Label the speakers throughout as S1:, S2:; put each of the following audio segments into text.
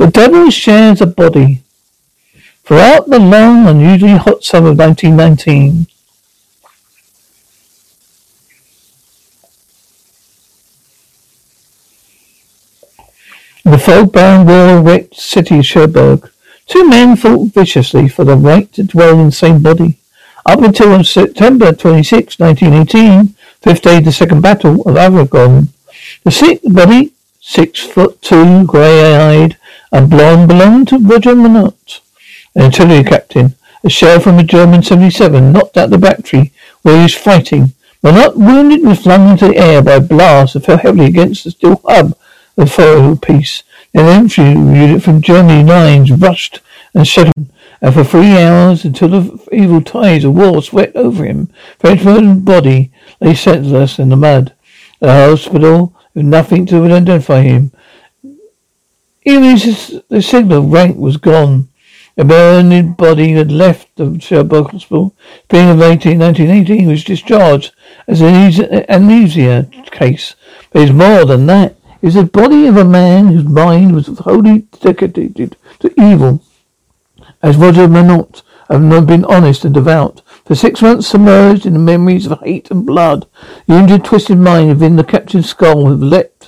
S1: The devil shares a body. Throughout the long, unusually hot summer of 1919, in the fog-bound, war-wrecked city of Cherbourg, two men fought viciously for the right to dwell in the same body. Up until September 26, 1918, fifth day of the Second Battle of Argonne, the sixth body, six foot two, grey-eyed, and blonde belonged to Roger Minot, an artillery captain. A shell from a German 77 knocked out the battery where he was fighting. Minot, wounded, was flung into the air by a blast that fell heavily against the steel hub of the foil piece. An infantry unit from Germany lines rushed and shot him. And for three hours, until the evil tides of war swept over him, Frenchman's body lay senseless in the mud. The hospital, with nothing to identify him, the signal rank was gone. A burning body had left the Cherbourg Hospital. Spring of 18, 1918 was discharged as an amnesia case. But it's more than that. It's the body of a man whose mind was wholly dedicated to evil. As Roger Minot had not been honest and devout. For six months submerged in the memories of hate and blood, the injured, twisted mind within the captured skull had leapt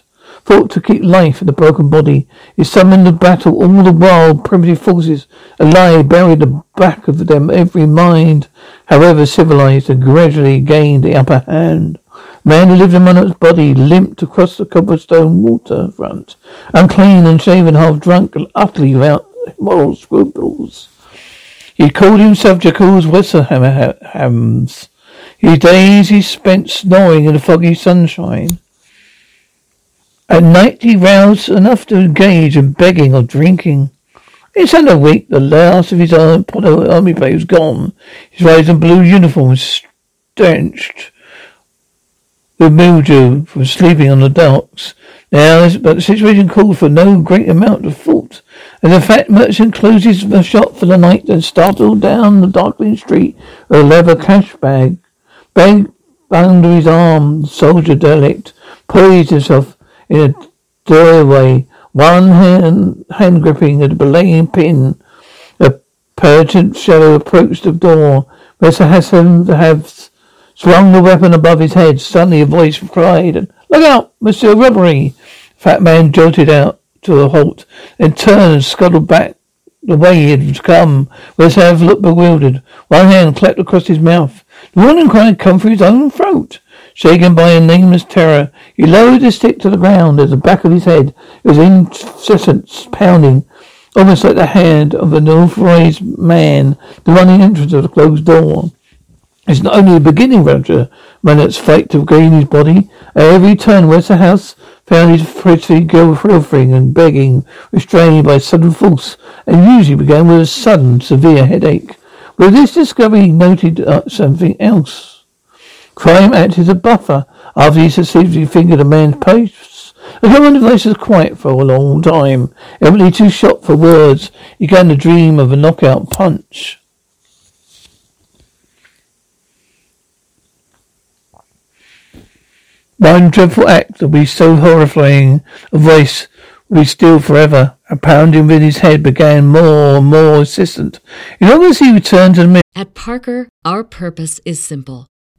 S1: Thought to keep life in the broken body. He summoned the battle all the while primitive forces alive buried the back of them every mind, however civilized, had gradually gained the upper hand. Man who lived among its body limped across the cobblestone waterfront, unclean, and shaven, half drunk, and utterly without moral scruples. He called himself Jacques Westerhaus. His days he spent snoring in the foggy sunshine. At night he roused enough to engage in begging or drinking. It's under a week the last of his army pay was gone. His red and blue uniform was drenched with mildew from sleeping on the docks. Now, but the situation called for no great amount of thought. As the fat merchant closes the shop for the night and startled down the darkening street with a leather cash bag, bag under his arm, soldier derelict poised himself in a doorway, one hand, hand gripping a belaying pin. A pungent shadow approached the door. Mr. Hassan have swung the weapon above his head. Suddenly a voice cried, Look out, Monsieur Robbery! Fat man jolted out to a halt, then turned and scuttled back the way he had come. Westhav looked bewildered. One hand clapped across his mouth. The warning cry had come from his own throat. Shaken by a nameless terror, he lowered his stick to the ground at the back of his head. It was incessant pounding, almost like the hand of an authorized man, the running entrance of the closed door. It's not only the beginning, Roger Minot's fight to gain his body. At every turn, Westerhaus found his pretty girl frothing and begging, restrained by sudden force, and usually began with a sudden, severe headache. With this discovery, he noted uh, something else. Crime acted as a buffer after he successfully fingered a man's pulse. The common device was quiet for a long time, evidently too shocked for words. He began to dream of a knockout punch. One dreadful act will be so horrifying, a voice will be still forever. A pounding within his head began more and more insistent. In long as he returned to the
S2: At Parker, our purpose is simple.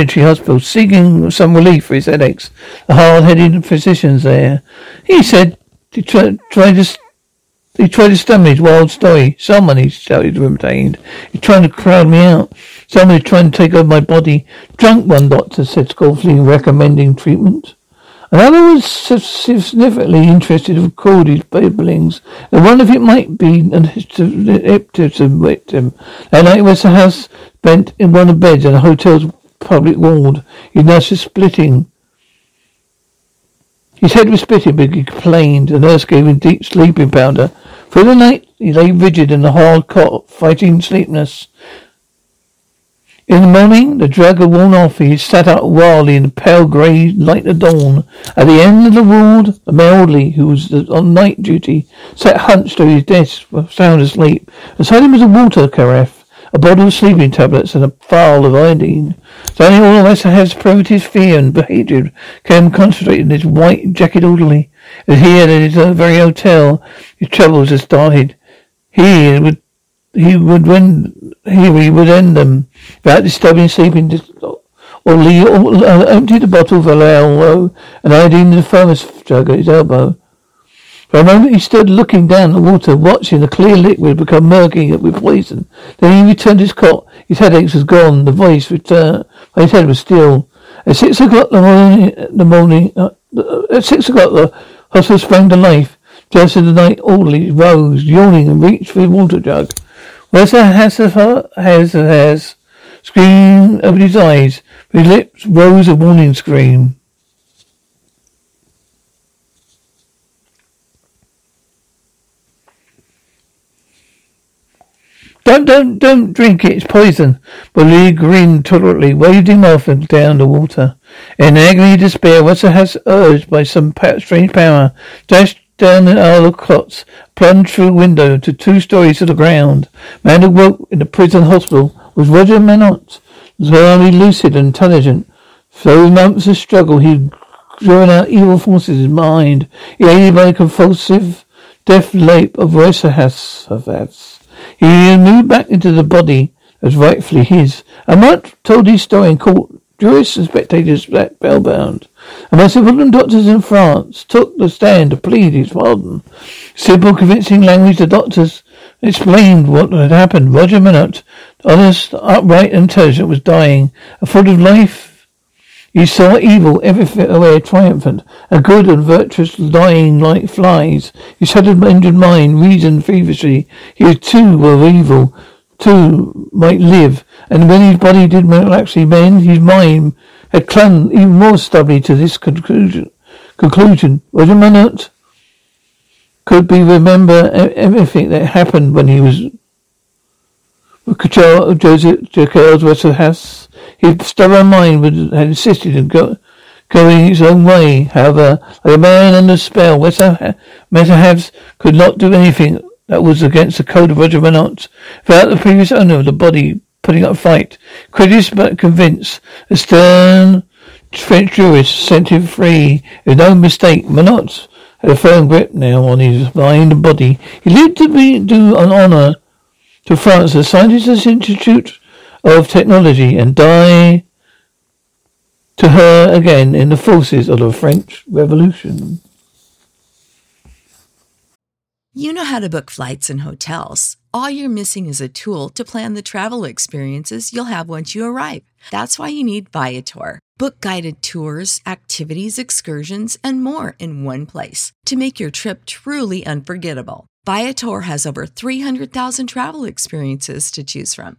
S1: Military Hospital, seeking some relief for his headaches. The hard-headed physicians there. He said he tried, to he tried to stem his wild story. Someone, he shouted, remained. He's trying to crowd me out. Somebody's trying to take over my body. Drunk one doctor said scornfully, recommending treatment. Another was significantly interested in Cordy's babblings. and wondered if it might be an hypnotism victim. That night was the house spent in one of the beds in a hotel's public ward. His nurse was splitting. His head was splitting, but he complained. The nurse gave him deep sleeping powder. For the night, he lay rigid in the hard cot, fighting sleepiness. In the morning, the drug had worn off. He sat up wildly in the pale grey light of dawn. At the end of the ward, the elderly, who was on night duty, sat hunched over his desk, sound asleep. Beside him was a water carafe a bottle of sleeping tablets, and a phial of iodine. Suddenly all of us has proved his fear and hatred came concentrated in his white jacket orderly. As he at his very hotel, his troubles had started. He would he would when he, he would end them without disturbing sleeping or or, uh, empty the bottle of Valero and iodine in the thermos jug at his elbow. For a moment he stood looking down the water, watching the clear liquid become murky with poison. Then he returned his cot. His headache was gone. The voice returned. His head was still. At six o'clock the morning, the morning, uh, at six o'clock the hospital sprang to life. Just as the night orderly rose, yawning, and reached for the water jug. Where's the has has has screamed over his eyes. His lips rose a warning scream. Don't, don't, don't drink it. It's poison. Lee grinned tolerantly, waved him off and down the water. In agony despair, Wesser has urged by some strange power, dashed down the aisle of cots, plunged through a window to two stories to the ground. Man who woke in the prison hospital was Roger Minot. Thoroughly lucid and intelligent. Through months of struggle, he driven out evil forces in his mind. Aided by a convulsive death lape of Rosa he moved back into the body as rightfully his. Mark told his story in court. Jurists and spectators spellbound. And my civilian doctors in France took the stand to plead his pardon. Simple, convincing language, the doctors explained what had happened. Roger Minot, honest, upright, and intelligent, was dying. A full of life. He saw evil everywhere triumphant, and good and virtuous dying like flies. His shattered injured mind reasoned feverishly. He too were evil, too might live, and when his body did not actually mend, his mind had clung even more stubbornly to this conclusion. Conclusion. was a minute could be remember everything that happened when he was Joseph Jacques Westerhaus. His stubborn mind would, had insisted on go, going his own way. However, like a man under spell, Westerhaus could not do anything that was against the code of Roger Minot. Without the previous owner of the body putting up a fight, credulous but convinced, the stern French jurist sent him free. It was no mistake. Minot had a firm grip now on his mind and body. He lived to be do an honour to France, the Scientific Institute of Technology, and die to her again in the forces of the French Revolution.
S3: You know how to book flights and hotels. All you're missing is a tool to plan the travel experiences you'll have once you arrive. That's why you need Viator. Book guided tours, activities, excursions, and more in one place to make your trip truly unforgettable. Viator has over 300,000 travel experiences to choose from.